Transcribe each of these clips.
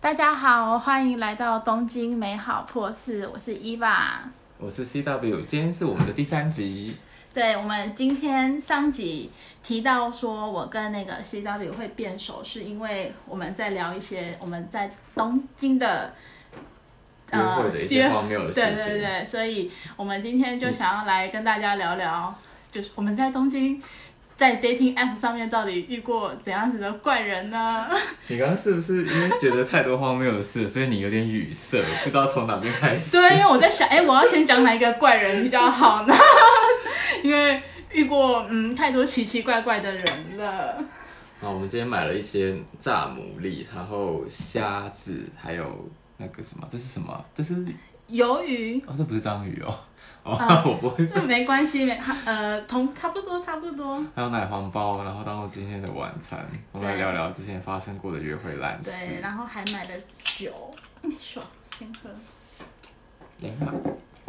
大家好，欢迎来到东京美好破事，我是伊娃。我是 CW，今天是我们的第三集。对，我们今天上集提到说，我跟那个 CW 会变熟，是因为我们在聊一些我们在东京的约会的一些荒谬的事情。对对对，所以我们今天就想要来跟大家聊聊，就是我们在东京在 dating app 上面到底遇过怎样子的怪人呢？你刚刚是不是因为觉得太多荒谬的事，所以你有点语塞，不知道从哪边开始？对，因为我在想，哎，我要先讲哪一个怪人比较好呢？因为遇过嗯太多奇奇怪怪的人了。好，我们今天买了一些炸牡蛎，然后虾子，还有那个什么，这是什么？这是鱿鱼。哦，这不是章鱼哦。哦，我不会。那没关系，没呃同差不多差不多。还有奶黄包，然后当做今天的晚餐。我们来聊聊之前发生过的约会烂事。对，然后还买了酒，爽，先喝。等一下，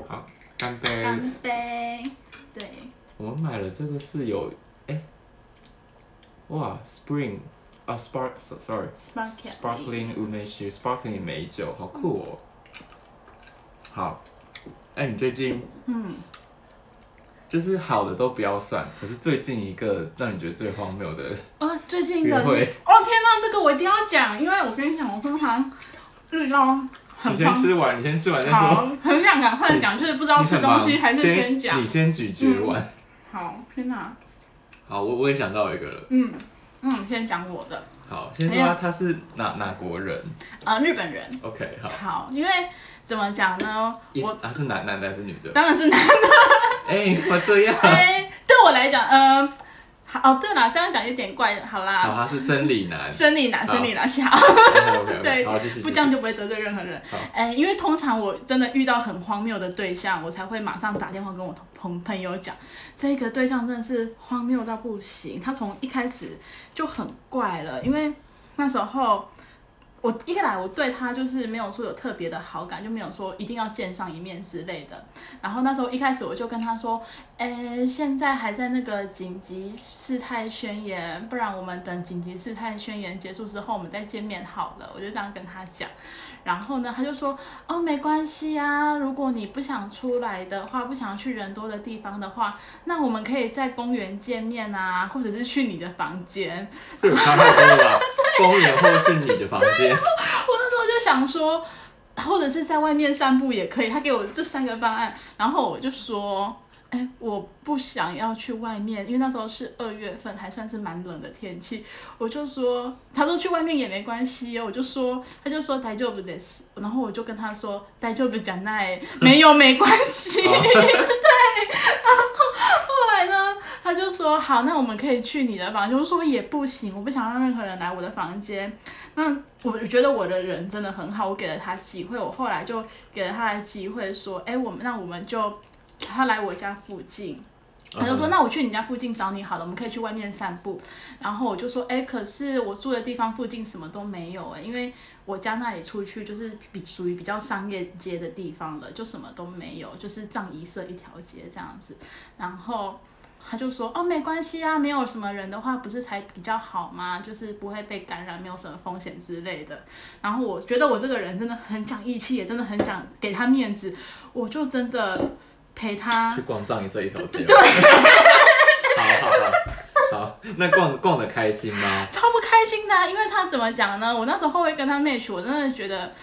好，干杯。干杯。对，我们买了这个是有哎，哇，Spring 啊，Spark，sorry，Sparkling Umeishi，Sparkling 梅酒，好酷哦。好，哎，你最近嗯，就是好的都不要算，可是最近一个让你觉得最荒谬的啊，最近一个哦天哪，这个我一定要讲，因为我跟你讲，我通常遇到。你先吃完，你先吃完再说。好，很想赶快讲，就是不知道吃东西还是先讲。你先咀嚼完。好，天哪。好，我我也想到一个了。嗯嗯，先讲我的。好，先说他是哪哪国人？呃，日本人。OK，好。好，因为怎么讲呢？我他是男男的还是女的？当然是男的。哎，我这样。哎，对我来讲，嗯。哦，对了，这样讲有点怪，好啦。好，他是生理男。生理男，生理男，好。对，不这样就不会得罪任何人。哎，因为通常我真的遇到很荒谬的对象，我才会马上打电话跟我朋朋友讲，这个对象真的是荒谬到不行。他从一开始就很怪了，因为那时候。我一来，我对他就是没有说有特别的好感，就没有说一定要见上一面之类的。然后那时候一开始我就跟他说，诶，现在还在那个紧急事态宣言，不然我们等紧急事态宣言结束之后，我们再见面好了。我就这样跟他讲。然后呢，他就说，哦，没关系啊，如果你不想出来的话，不想去人多的地方的话，那我们可以在公园见面啊，或者是去你的房间。这有差太多了，公园或是你的房间。我那时候就想说，或者是在外面散步也可以。他给我这三个方案，然后我就说，哎，我不想要去外面，因为那时候是二月份，还算是蛮冷的天气。我就说，他说去外面也没关系哦。我就说，他就说大丈夫です。然后我就跟他说，大丈夫じゃない，没有没关系。对，然后后来呢， 他就说，好，那我们可以去你的房间。我说也不行，我不想让任何人来我的房间。那我觉得我的人真的很好，我给了他机会，我后来就给了他的机会，说，哎，我们那我们就他来我家附近，他就说，那我去你家附近找你好了，我们可以去外面散步。然后我就说，哎，可是我住的地方附近什么都没有哎，因为我家那里出去就是比属于比较商业街的地方了，就什么都没有，就是藏仪社一条街这样子。然后。他就说哦，没关系啊，没有什么人的话，不是才比较好吗？就是不会被感染，没有什么风险之类的。然后我觉得我这个人真的很讲义气，也真的很讲给他面子，我就真的陪他去逛葬仪这一条街。对，好好好，好，那逛逛的开心吗？超不开心的，因为他怎么讲呢？我那时候会跟他 match，我真的觉得，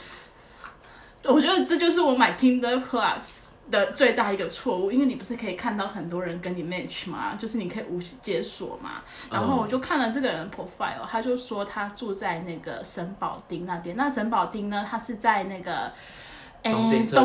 我觉得这就是我买 Tinder Plus。的最大一个错误，因为你不是可以看到很多人跟你 match 吗？就是你可以无解锁嘛。然后我就看了这个人 profile，他就说他住在那个神保町那边。那神保町呢，他是在那个。东京车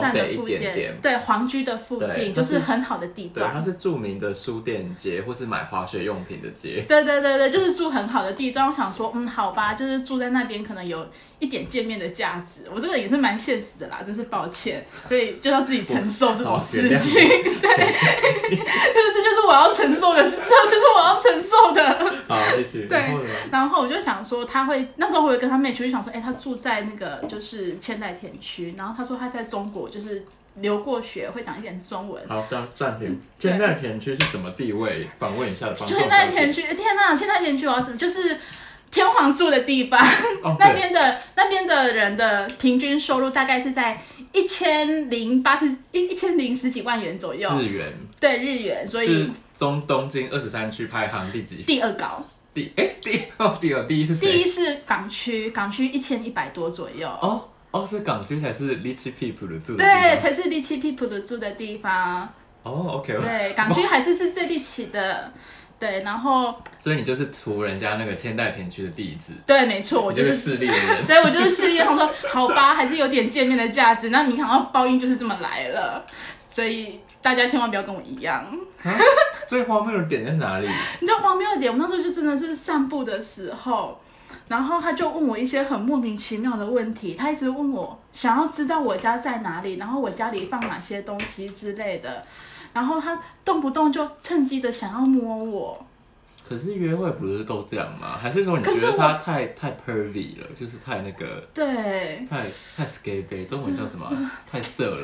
站的附近，对皇居的附近，就是很好的地段。对，它是著名的书店街，或是买滑雪用品的街。对对对对，就是住很好的地段。我想说，嗯，好吧，就是住在那边，可能有一点见面的价值。我这个也是蛮现实的啦，真是抱歉，所以就要自己承受这种事情。对，就是这就是我要承受的事，这就是我要承受的。好，继续。对，然后我就想说，他会那时候我会跟他妹去，就想说，哎，他住在那个就是千代田区。然后他说他在中国就是留过学，会讲一点中文。好，暂暂停。千代田区是什么地位？访问一下。千代田区，天哪！千代田区我要怎么？就是天皇住的地方，哦，那对，边的那边的人的平均收入大概是在一千零八十一一千零十几万元左右，日元对日元，所是以中东京二十三区排行第几？第二高，第哎第哦第二第一是谁？第一是港区，港区一千一百多左右。哦哦，所以港区才是 rich people 住的地对，方。才是第七 people 的住的地方。哦，OK，对，港区还是是最地起的。对，然后所以你就是图人家那个千代田区的地址，对，没错，我就是势利的人。对我就是势力，他说好吧，还是有点见面的价值。那民航报应就是这么来了，所以大家千万不要跟我一样。啊最荒谬的点在哪里？你知道荒谬的点，我那时候就真的是散步的时候，然后他就问我一些很莫名其妙的问题，他一直问我想要知道我家在哪里，然后我家里放哪些东西之类的，然后他动不动就趁机的想要摸我。可是约会不是都这样吗？还是说你觉得他太太 pervy 了，就是太那个对，太太 sky 杯，中文叫什么啊？太色了。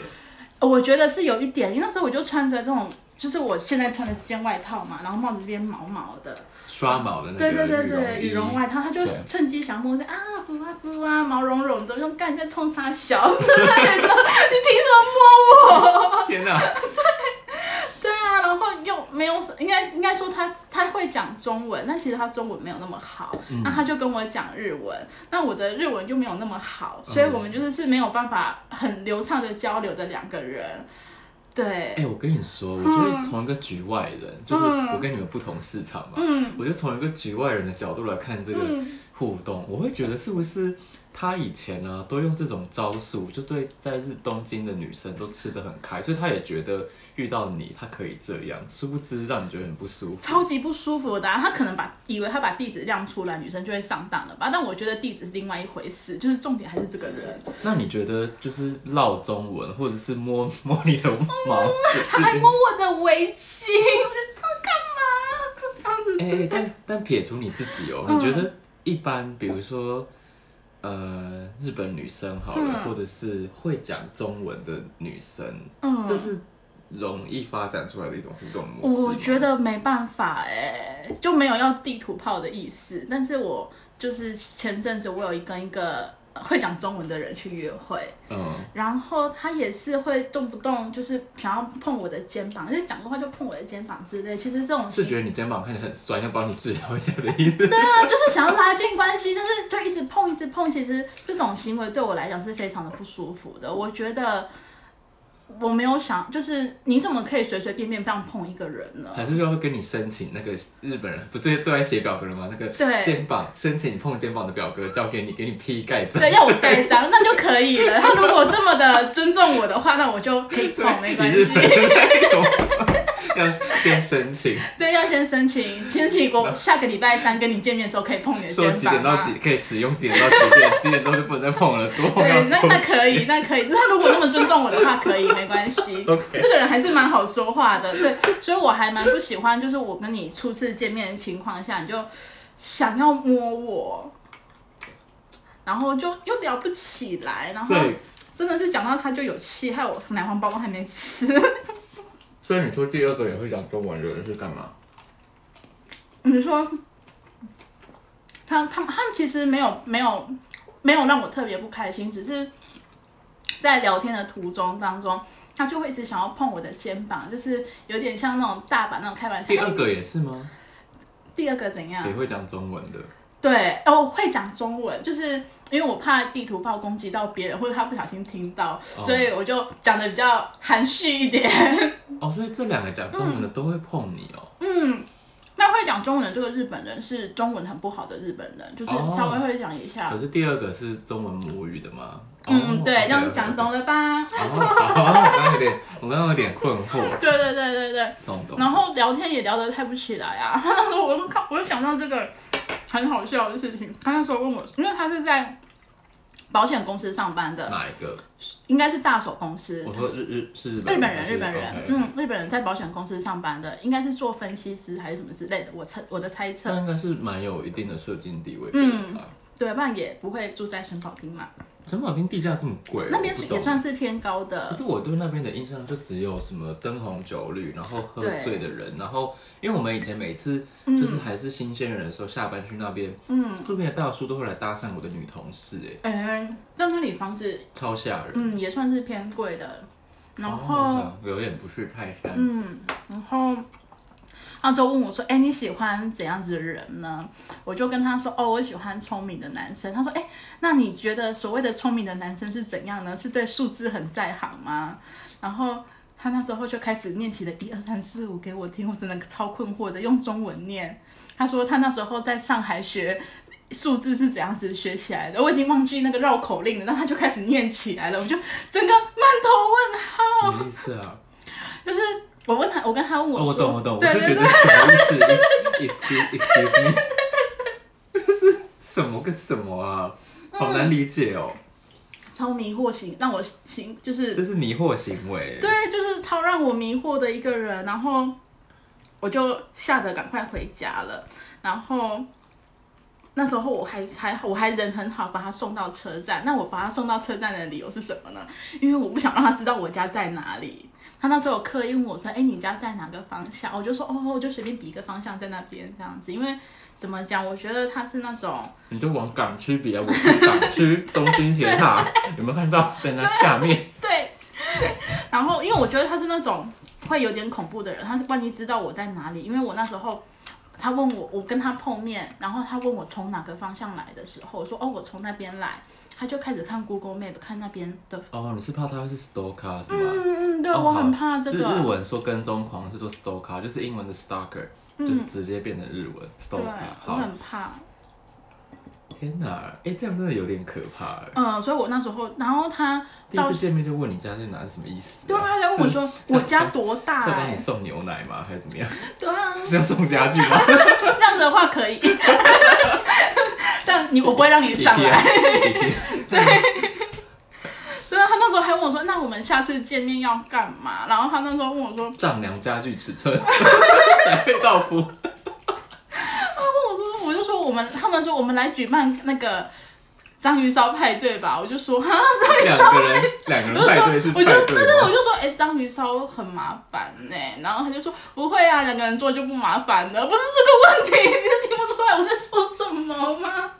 我觉得是有一点，因为那时候我就穿着这种，就是我现在穿的这件外套嘛，然后帽子这边毛毛的，刷毛的那个对对对对，羽绒外套，他就趁机想摸着啊，敷啊敷啊，毛茸茸的，用干你在冲啥小之类的，你凭什么摸我？天哪！对 又没有什，应该应该说他他会讲中文，但其实他中文没有那么好，嗯。那他就跟我讲日文，那我的日文就没有那么好，所以我们就是是没有办法很流畅的交流的两个人，对，哎、我跟你说，我觉得从一个局外人，就是我跟你们不同市场嘛，嗯。我就从一个局外人的角度来看这个嗯。互动，我会觉得是不是他以前呢、都用这种招数，就对在日东京的女生都吃得很开，所以他也觉得遇到你他可以这样，殊不知让你觉得很不舒服。超级不舒服的、啊，他可能把以为他把地址亮出来，女生就会上当了吧？但我觉得地址是另外一回事，就是重点还是这个人，那你觉得就是唠中文，或者是摸 摸你的毛，他还摸我的围巾，我就他干嘛这样子？哎、但但撇除你自己哦，嗯你觉得一般，比如说，呃，日本女生好了，嗯或者是会讲中文的女生，嗯，这是容易发展出来的一种互动模式。我觉得没办法哎、就没有要地图炮的意思。但是我就是前阵子我有跟一个会讲中文的人去约会，嗯，然后他也是会动不动就是想要碰我的肩膀，就是讲的话就碰我的肩膀之类。其实这种是觉得你肩膀看起来很酸，要帮你治疗一下的意思。对啊，就是想要拉近关系，但是就一直碰一直碰，其实这种行为对我来讲是非常的不舒服的。我觉得我没有想，就是你怎么可以随随便便这样碰一个人呢？还是说会跟你申请那个日本人不最最爱写表格了吗？那个对肩膀申请碰肩膀的表格交给你，给你批盖章。对，要我 盖章那就可以了。他如果这么的尊重我的话，那我就可以碰，没关系。要先申请，对，要先申请，申请我下个礼拜三跟你见面的时候可以碰你的说肩膀吗几点到几？可以使用，几点到几点，几点之后就不能再碰了，多对，那那可以，那可以。他如果那么尊重我的话，可以，没关系。这个人还是蛮好说话的，对，所以我还蛮不喜欢，就是我跟你初次见面的情况下，你就想要摸我，然后就又聊不起来，然后真的是讲到他就有气，害我奶黄包包还没吃。所以你说第二个也会讲中文的人是干嘛？你说他他他们其实没有没有没有让我特别不开心，只是在聊天的途中当中，他就会一直想要碰我的肩膀，就是有点像那种大阪那种开玩笑。哎第二个也是吗？第二个怎样也？会讲中文的。对，哦，我会讲中文，就是因为我怕地图炮攻击到别人，或者他不小心听到，哦所以我就讲的比较含蓄一点。哦，所以这两个讲中文的都会碰你哦。嗯，那会讲中文的这个日本人是中文很不好的日本人，就是哦稍微会讲一下。可是第二个是中文母语的吗？嗯，哦对，这样讲懂了吧？哦，好，我刚刚有点，我刚刚有点困惑，对对对对对。懂懂。然后聊天也聊得太不起来啊！那时候我就看，我就想到这个很好笑的事情。他那时候问我，因为他是在保险公司上班的，哪一个？应该是大手公司。我说日日是日日本人，本还是日本人嗯，日本人在保险公司上班的，应该是做分析师还是什么之类的，我猜我的猜测那。应该是蛮有一定的社经地位嗯。对，不然也不会住在神保町嘛。城堡町地价这么贵，那边是也算是偏高的。可。是我对那边的印象就只有什么灯红酒绿，然后喝醉的人，然后因为我们以前每次嗯。就是还是新鲜人的时候，下班去那边，嗯，路边的大叔都会来搭讪我的女同事，哎，哎、但那里房子，超吓人。嗯，也算是偏贵的。然哦后，有点不是泰山，嗯，然后他就问我说：“哎、你喜欢怎样子的人呢？”我就跟他说：“哦，我喜欢聪明的男生。”他说：“哎、那你觉得所谓的聪明的男生是怎样呢？是对数字很在行吗？”然后他那时候就开始念起了一二三四五给我听，我真的超困惑的，用中文念。他说他那时候在上海学。数字是怎样子学起来的？我已经忘记那个绕口令了，然后他就开始念起来了，我就整个满头问号。什么意思啊？就是我问他，我跟他问我我懂，我懂，我是觉得什么意思？Excuse excuse me，这是什么跟什么啊？好难理解哦，超迷惑行，让我行就是这是迷惑行为。对，就是超让我迷惑的一个人。然后我就吓得赶快回家了。然后那时候我还还我还人很好，把他送到车站。那我把他送到车站的理由是什么呢？因为我不想让他知道我家在哪里。他那时候有刻意问我说：“哎，你家在哪个方向？”我就说：“哦，我就随便比一个方向在那边这样子。”因为怎么讲，我觉得他是那种。你就往港区比啊，我是港区东京铁塔，有没有看到在那下面？对，然后因为我觉得他是那种会有点恐怖的人，他万一知道我在哪里，因为我那时候他问我，我跟他碰面，然后他问我从哪个方向来的时候，我说哦，我从那边来，他就开始看 Google Map 看那边的，哦，你是怕他会是 stalker 是吗？嗯嗯，对、哦我很怕这日日，文说跟踪狂是说 stalker，就是英文的 stalker，、就是直接变成日文 stalker。，我好，很怕，天哪，哎、这样真的有点可怕哎。嗯，所以我那时候，然后他第一次见面就问你家在哪是什么意思、对啊，他就问我说我家多大、是要帮你欸，送牛奶吗？还是怎么样？对啊，是要送家具吗？这样子的话可以，但你我不会让你上来。IKEA 对啊，他那时候还问我说：“那我们下次见面要干嘛？”然后他那时候问我说丈量家具尺寸，才会到付。：“我说我就说我们他们说我们来举办那个章鱼烧派对吧。”我就说：“ 哈，两个人，两个我就说人派对是派我就对对对，我？就说哎，章鱼烧很麻烦呢。”然后他就说：“不会啊，两个人做就不麻烦了。”不是这个问题，你是听不出来我在说什么吗？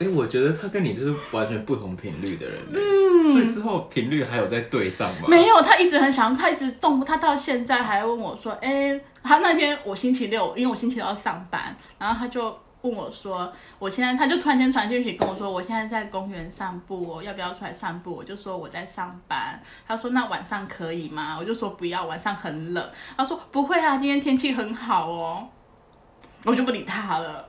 哎、我觉得他跟你就是完全不同频率的人、嗯，所以之后频率还有在对上吗？没有，他一直很想，他一直动，他到现在还问我说：“哎、他那天我星期六，因为我星期六要上班，然后他就问我说，我现在他就突然间传讯息跟我说，我现在在公园散步哦，要不要出来散步？我就说我在上班。他说那晚上可以吗？我就说不要，晚上很冷。他说不会啊，今天天气很好哦。我就不理他了。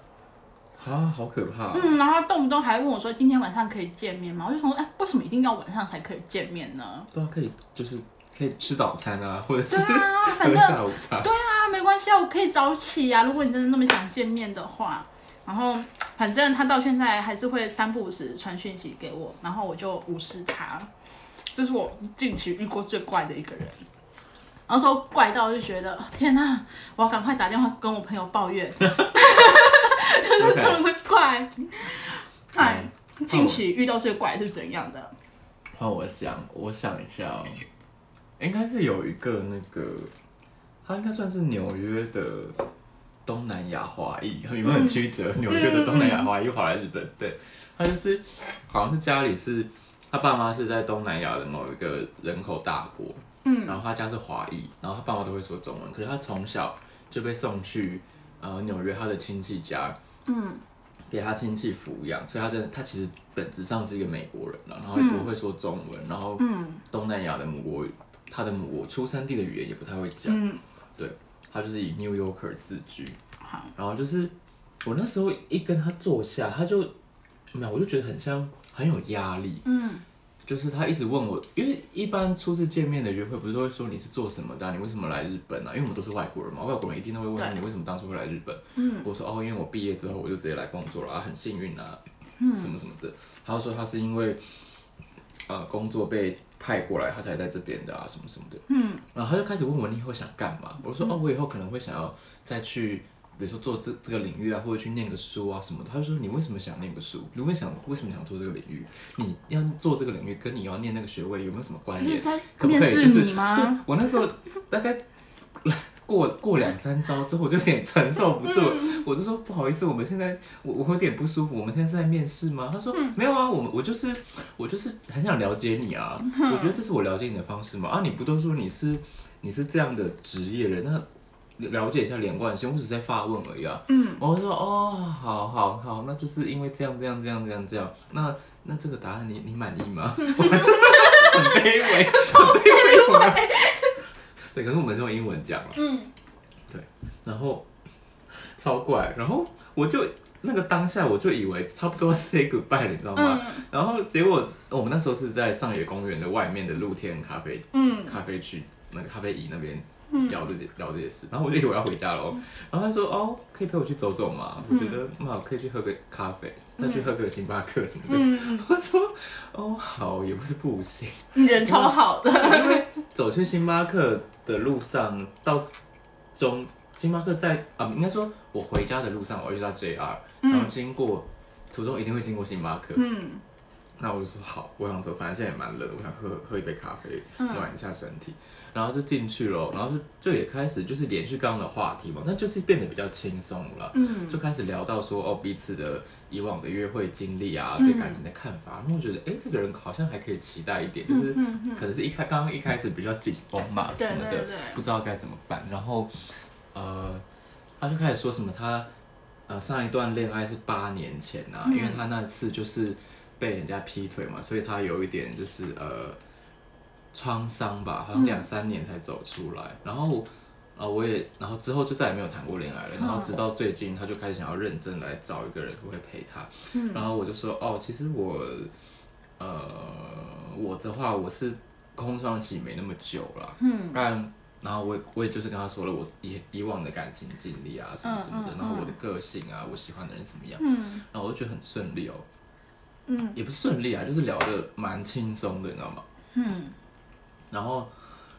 啊，好可怕、嗯，然后他动不动还问我说今天晚上可以见面吗？我就想说，哎，为什么一定要晚上才可以见面呢？对啊，可以就是可以吃早餐啊，或者是对啊，反 喝正下午茶。对啊，没关系啊，我可以早起啊。如果你真的那么想见面的话，然后反正他到现在还是会三不五时传讯息给我，然后我就无视他。这是我近期遇过最怪的一个人。然后说怪到就觉得天哪、我要赶快打电话跟我朋友抱怨，就是这么的怪。哎，近期遇到最怪是怎样的？换我讲，我想一下哦，应该是有一个那个，他应该算是纽约的东南亚华裔，有没有很曲折？纽约的东南亚华裔跑来日本，对，他就是好像是家里是他爸妈是在东南亚的某一个人口大国，嗯。然后他家是华裔，然后他爸妈都会说中文，可是他从小就被送去呃纽约他的亲戚家，嗯。给他亲戚抚养，所以他真的他其实本质上是一个美国人了，然后也不会说中文，然后嗯。东南亚的母国，他的母国出生地的语言也不太会讲，嗯，他就是以 New Yorker 自居，好，然后就是我那时候一跟他坐下，他就没有，我就觉得很像很有压力，嗯。就是他一直问我，因为一般初次见面的约会不是都会说你是做什么的啊、你为什么来日本啊？因为我们都是外国人嘛，外国人一定都会问你为什么当初会来日本？嗯。我说哦，因为我毕业之后我就直接来工作了，啊，很幸运啊，嗯。什么什么的。他就说他是因为呃工作被派过来，他才在这边的啊，什么什么的。嗯然后他就开始问我你以后想干嘛？我说哦，我以后可能会想要再去比如说做这这个领域啊，或者去念个书啊什么的。他就说你为什么想念个书？你为想为什么想做这个领域？你要做这个领域跟你要念那个学位有没有什么关联？可不可以？面试就是你吗对我那时候大概过过两三招之后，我就有点承受不住，嗯我就说不好意思，我们现在我我有点不舒服，我们现在是在面试吗？他说、嗯没有啊，我们我就是我就是很想了解你啊，嗯我觉得这是我了解你的方式嘛。啊，你不都说你是你是这样的职业人，那了解一下连贯性，我只是在发问而已啊。嗯，我就说哦，好好好，那就是因为这样这样这样这样这样，那那这个答案你你满意吗？我 很卑微，很卑微。对，可是我们是用英文讲嘛，嗯，然后超怪，然后我就那个当下我就以为差不多 say goodbye，你知道吗？嗯。然后结果我们那时候是在上野公园的外面的露天咖啡嗯，咖啡区那个咖啡椅那边聊这些、聊这些事，然后我就以为我要回家了哦，然后他说哦，可以陪我去走走吗？我觉得嘛，可以去喝个咖啡，再去喝个星巴克什么的。嗯，我说哦好，也不是不行，你人超好的，因为走去星巴克的路上到中星巴克在啊，应该说我回家的路上，我要去到 JR，、然后经过途中一定会经过星巴克，嗯。那我就说好，我想说反正现在也蛮冷的，我想喝喝一杯咖啡嗯。暖一下身体，然后就进去了，然后就就也开始就是连续刚刚的话题嘛，那就是变得比较轻松了。嗯。就开始聊到说哦彼此的以往的约会经历啊，嗯。对感情的看法，然后我觉得哎这个人好像还可以期待一点，就是可能是一开刚刚一开始比较紧绷嘛什么的不知道该怎么办，然后呃他就开始说什么他呃上一段恋爱是八年前啊，嗯。因为他那次就是被人家劈腿嘛，所以他有一点就是呃创伤吧，好像嗯。两三年才走出来，然后。啊，我也，然后之后就再也没有谈过恋爱了。然后直到最近，他就开始想要认真来找一个人，会陪他。嗯。然后我就说，哦，其实我，呃，我的话，我是空窗期没那么久了，嗯。但然后我也我也就是跟他说了我以以往的感情经历啊，什么什么的，嗯嗯然后我的个性啊，我喜欢的人怎么样，嗯。然后我就觉得很顺利哦，嗯。也不是顺利啊，就是聊的蛮轻松的，你知道吗？嗯然后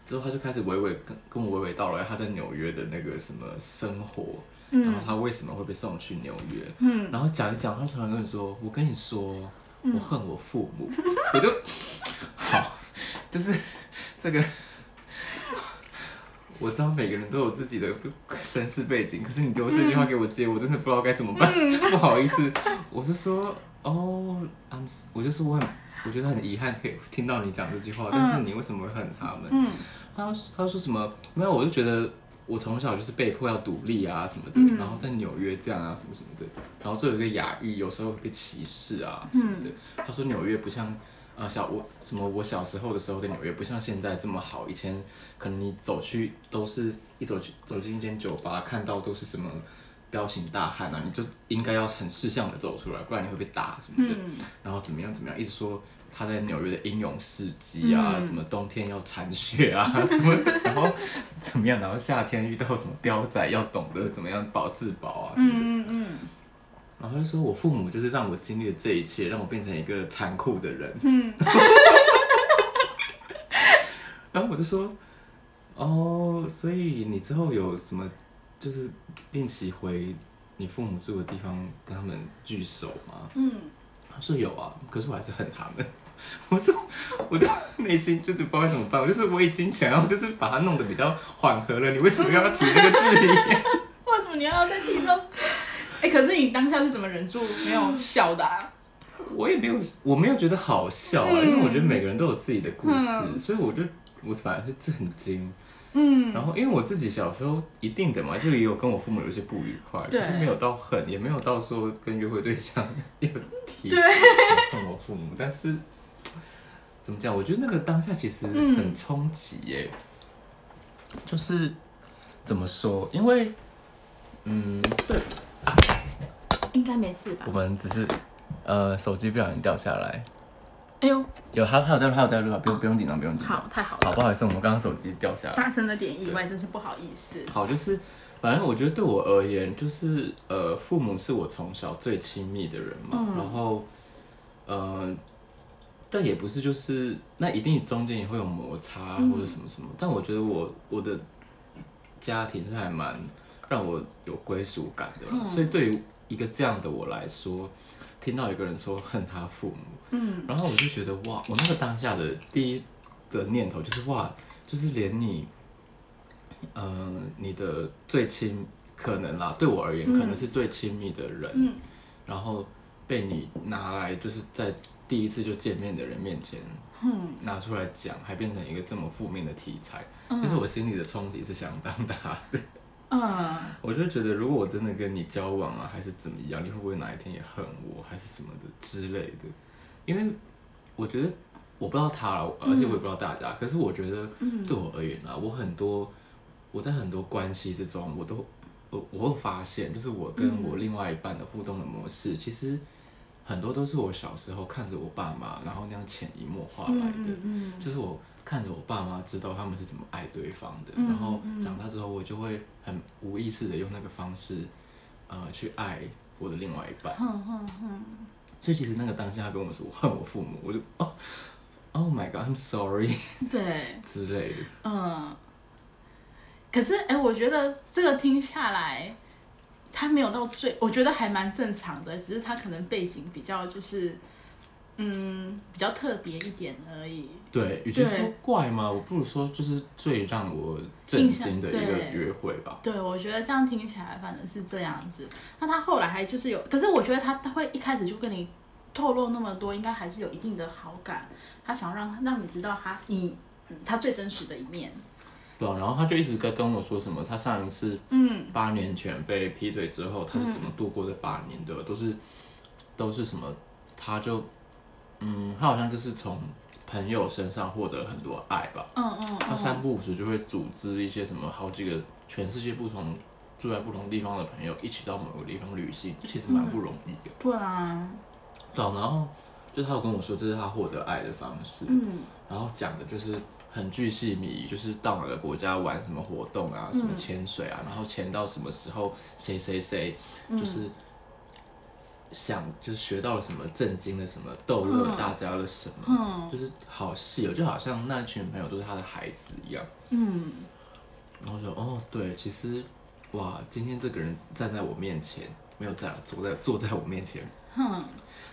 之后他就开始娓娓跟跟我娓娓道来他在纽约的那个什么生活，然后嗯他为什么会被送去纽约，嗯。然后讲一讲，他突然跟你说：“我跟你说，我恨我父母。我就好，就是这个，我知道每个人都有自己的身世背景，可是你丢这句话给我接，我真的不知道该怎么办，不好意思，我就说哦，I'm，s- 我就说我很，我觉得很遗憾可以听到你讲这句话，但是你为什么会恨他们？嗯他他说什么？没有，我就觉得我从小就是被迫要独立啊什么的，嗯然后在纽约这样啊什么什么的，然后作为一个亚裔，有时候会被歧视啊什么的。他说纽约不像呃小我什么我小时候的时候的纽约不像现在这么好，以前可能你走去都是一走去走进一间酒吧，看到都是什么。彪形大汉啊，你就应该要很识相的走出来，不然你会被打什么的。嗯然后怎么样怎么样，一直说他在纽约的英勇事迹啊，嗯怎么冬天要铲雪啊，什么，然后怎么样，然后夏天遇到什么彪仔要懂得怎么样保自保啊，什么的。嗯嗯然后他就说我父母就是让我经历了这一切，让我变成一个残酷的人。嗯 然后我就说，哦，所以你之后有什么就是定期回你父母住的地方跟他们聚首吗？嗯他说有啊，可是我还是恨他们。我说，我就内心就是不知道该怎么办，我就是我已经想要就是把它弄得比较缓和了，你为什么要提这个字眼？为什么你要再提到？哎、可是你当下是怎么忍住没有笑的、啊？我也没有，我没有觉得好笑啊，嗯因为我觉得每个人都有自己的故事，嗯所以我就我反而是震惊。嗯然后因为我自己小时候一定的嘛，就也有跟我父母有一些不愉快，可是没有到恨，也没有到说跟约会对象有提对恨我父母，但是怎么讲？我觉得那个当下其实嗯很冲击耶，就是怎么说？因为嗯，对，应该没事吧我？们只是呃手机不小心掉下来，哎呦，有还还有在录还有在录啊，不用不用紧张，不用紧张。好，太好好，了，不好意思，我们刚刚手机掉下来。发生了点意外，真是不好意思。好，就是反正我觉得对我而言，就是呃，父母是我从小最亲密的人嘛，嗯然后呃，但也不是就是那一定中间也会有摩擦嗯或者什么什么，但我觉得我我的家庭是还蛮让我有归属感的了。所以对于一个这样的我来说，听到一个人说恨他父母，嗯，然后我就觉得哇，我那个当下的第一的念头就是哇，就是连你，嗯，你的最亲可能啦，对我而言可能是最亲密的人，嗯，然后被你拿来就是在第一次就见面的人面前，嗯，拿出来讲，还变成一个这么负面的题材，就是我心里的冲击是相当大的。嗯，我就觉得，如果我真的跟你交往啊，还是怎么样，你会不会哪一天也恨我，还是什么的之类的？因为我觉得我不知道他了，而且我也不知道大家。可是我觉得，对我而言啊，我很多我在很多关系之中，我都我我会发现，就是我跟我另外一半的互动的模式，其实很多都是我小时候看着我爸妈，然后那样潜移默化来的，就是我。看着我爸妈知道他们是怎么爱对方的，然后长大之后我就会很无意识的用那个方式，呃，去爱我的另外一半。所以其实那个当下跟我说我恨我父母，我就哦，Oh my God，I'm sorry，对 之类的。嗯，可是哎，我觉得这个听下来，他没有到最，我觉得还蛮正常的，只是他可能背景比较就是。嗯，比较特别一点而已。对，与其说怪嘛，我不如说就是最让我震惊的一个约会吧。对，我觉得这样听起来反正是这样子。那他后来还就是有，可是我觉得他他会一开始就跟你透露那么多，应该还是有一定的好感。他想让让你知道他你他最真实的一面。对啊，然后他就一直在跟我说什么，他上一次嗯八年前被劈腿之后，他是怎么度过这八年的，都是都是什么，他就。嗯，他好像就是从朋友身上获得很多爱吧。嗯嗯。他三不五时就会组织一些什么好几个全世界不同住在不同地方的朋友一起到某个地方旅行，这其实蛮不容易的。对啊。对，然后就他有跟我说这是他获得爱的方式。嗯。然后讲的就是很巨细靡，就是到哪个国家玩什么活动啊，什么潜水啊，然后潜到什么时候，谁谁谁，就是。想就是学到了什么，震惊了什么，逗乐大家了什么，就是好细哦，就好像那群朋友都是他的孩子一样。嗯，然后说哦，对，其实哇，今天这个人站在我面前，没有站，坐在坐在我面前，哼，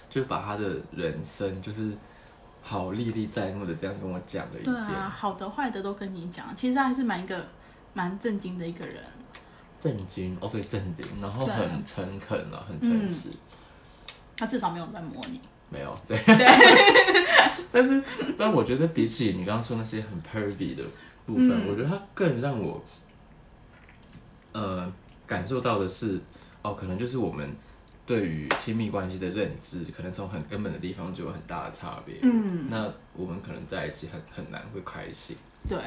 就把他的人生就是好历历在目的这样跟我讲了一遍。对啊，好的坏的都跟你讲，其实他还是蛮一个蛮震惊的一个人。震惊哦，对，震惊，然后很诚恳啊，很诚实。他至少没有在摸你，没有 对，但是但我觉得比起你刚刚说那些很 pervy 的部分，我觉得他更让我呃感受到的是，哦，可能就是我们对于亲密关系的认知，可能从很根本的地方就有很大的差别。嗯，那我们可能在一起很很难会开心。对，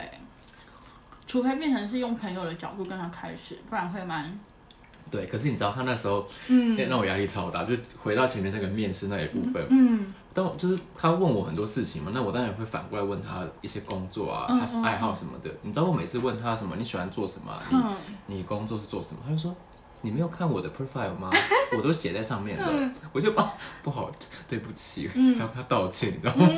除非变成是用朋友的角度跟他开始，不然会蛮。对，可是你知道他那时候，嗯，让我压力超大。就回到前面那个面试那一部分，嗯，但就是他问我很多事情嘛，那我当然会反过来问他一些工作啊，他是爱好什么的。你知道我每次问他什么，你喜欢做什么？你你工作是做什么？他就说你没有看我的 profile 吗？我都写在上面的。我就啊，不好，对不起，还要他道歉，你知道吗？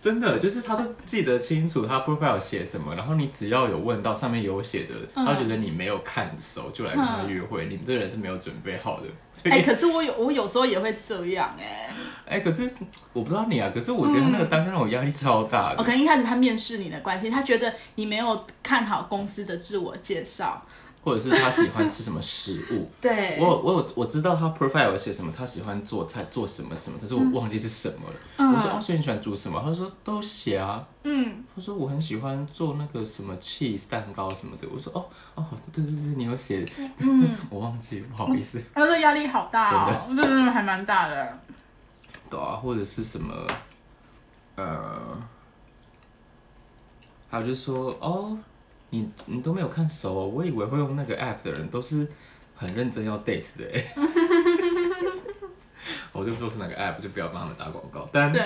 真的就是他都记得清楚，他 profile 写什么，然后你只要有问到上面有写的，他觉得你没有看熟就来跟他约会，你这个人是没有准备好的。哎，可是我有我有时候也会这样哎。哎，可是我不知道你啊，可是我觉得那个当下让我压力超大。我可能一开始他面试你的关系，他觉得你没有看好公司的自我介绍。或者是他喜欢吃什么食物？对，我我有我知道他 profile 有写什么，他喜欢做菜做什么什么，但是我忘记是什么了。我说哦，所以你喜欢煮什么？他说都写啊。嗯，他说我很喜欢做那个什么 cheese 蛋糕什么的。我说哦哦，对对对，你有写。嗯，我忘记，不好意思。他说压力好大哦，真的还蛮大的。对啊，或者是什么，呃，还有就是说哦。你你都没有看熟，哦我以为会用那个 app 的人都是很认真要 date 的哎，我就说是哪个 app，就不要帮他们打广告。但对，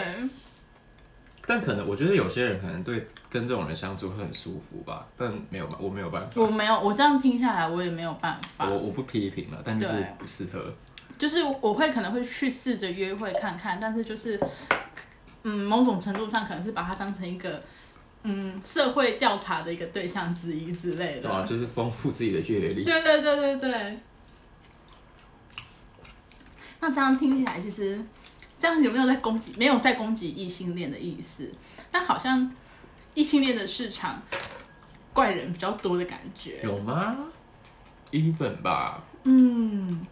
但可能我觉得有些人可能对跟这种人相处会很舒服吧，但没有吧，我没有办法。我没有，我这样听下来我也没有办法。我我不批评了，但就是不适合。就是我会可能会去试着约会看看，但是就是嗯，某种程度上可能是把它当成一个。嗯社会调查的一个对象之一之类的。啊，就是丰富自己的阅历。对对对对对。那这样听起来，其实这样有没有在攻击？没有在攻击异性恋的意思，但好像异性恋的市场怪人比较多的感觉。有吗？一粉吧。嗯，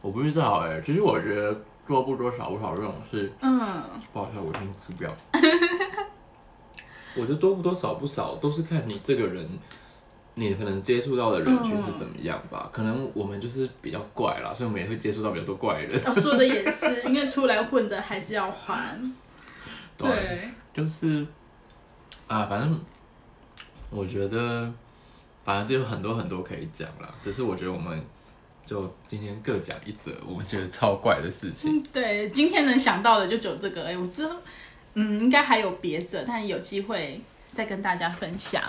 我不知道哎、其实我觉得多不多少不少这种事，嗯，不好意思，我先吃掉。我觉得多不多少不少都是看你这个人，你可能接触到的人群是怎么样吧。可能我们就是比较怪啦，所以我们也会接触到比较多怪人。我说的也是，因为出来混的还是要还。对，就是啊，反正我觉得，反正就有很多很多可以讲啦。只是我觉得我们就今天各讲一则我们觉得超怪的事情。嗯，对，今天能想到的就只有这个。哎，我知道嗯应该还有别的，但有机会再跟大家分享。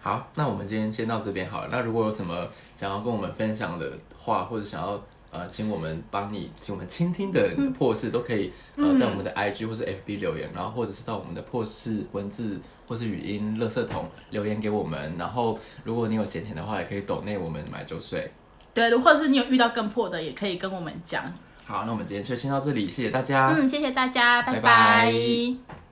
好，那我们今天先到这边好了。那如果有什么想要跟我们分享的话，或者想要呃请我们帮你，请我们倾听的破事，都可以呃在我们的 IG 或是 FB 留言，然后或者是到我们的破事文字或是语音垃圾桶留言给我们。然后如果你有闲钱的话，也可以抖内我们买酒水。对，或者是你有遇到更破的，也可以跟我们讲。好，那我们今天就先到这里，谢谢大家。嗯，谢谢大家，拜拜拜拜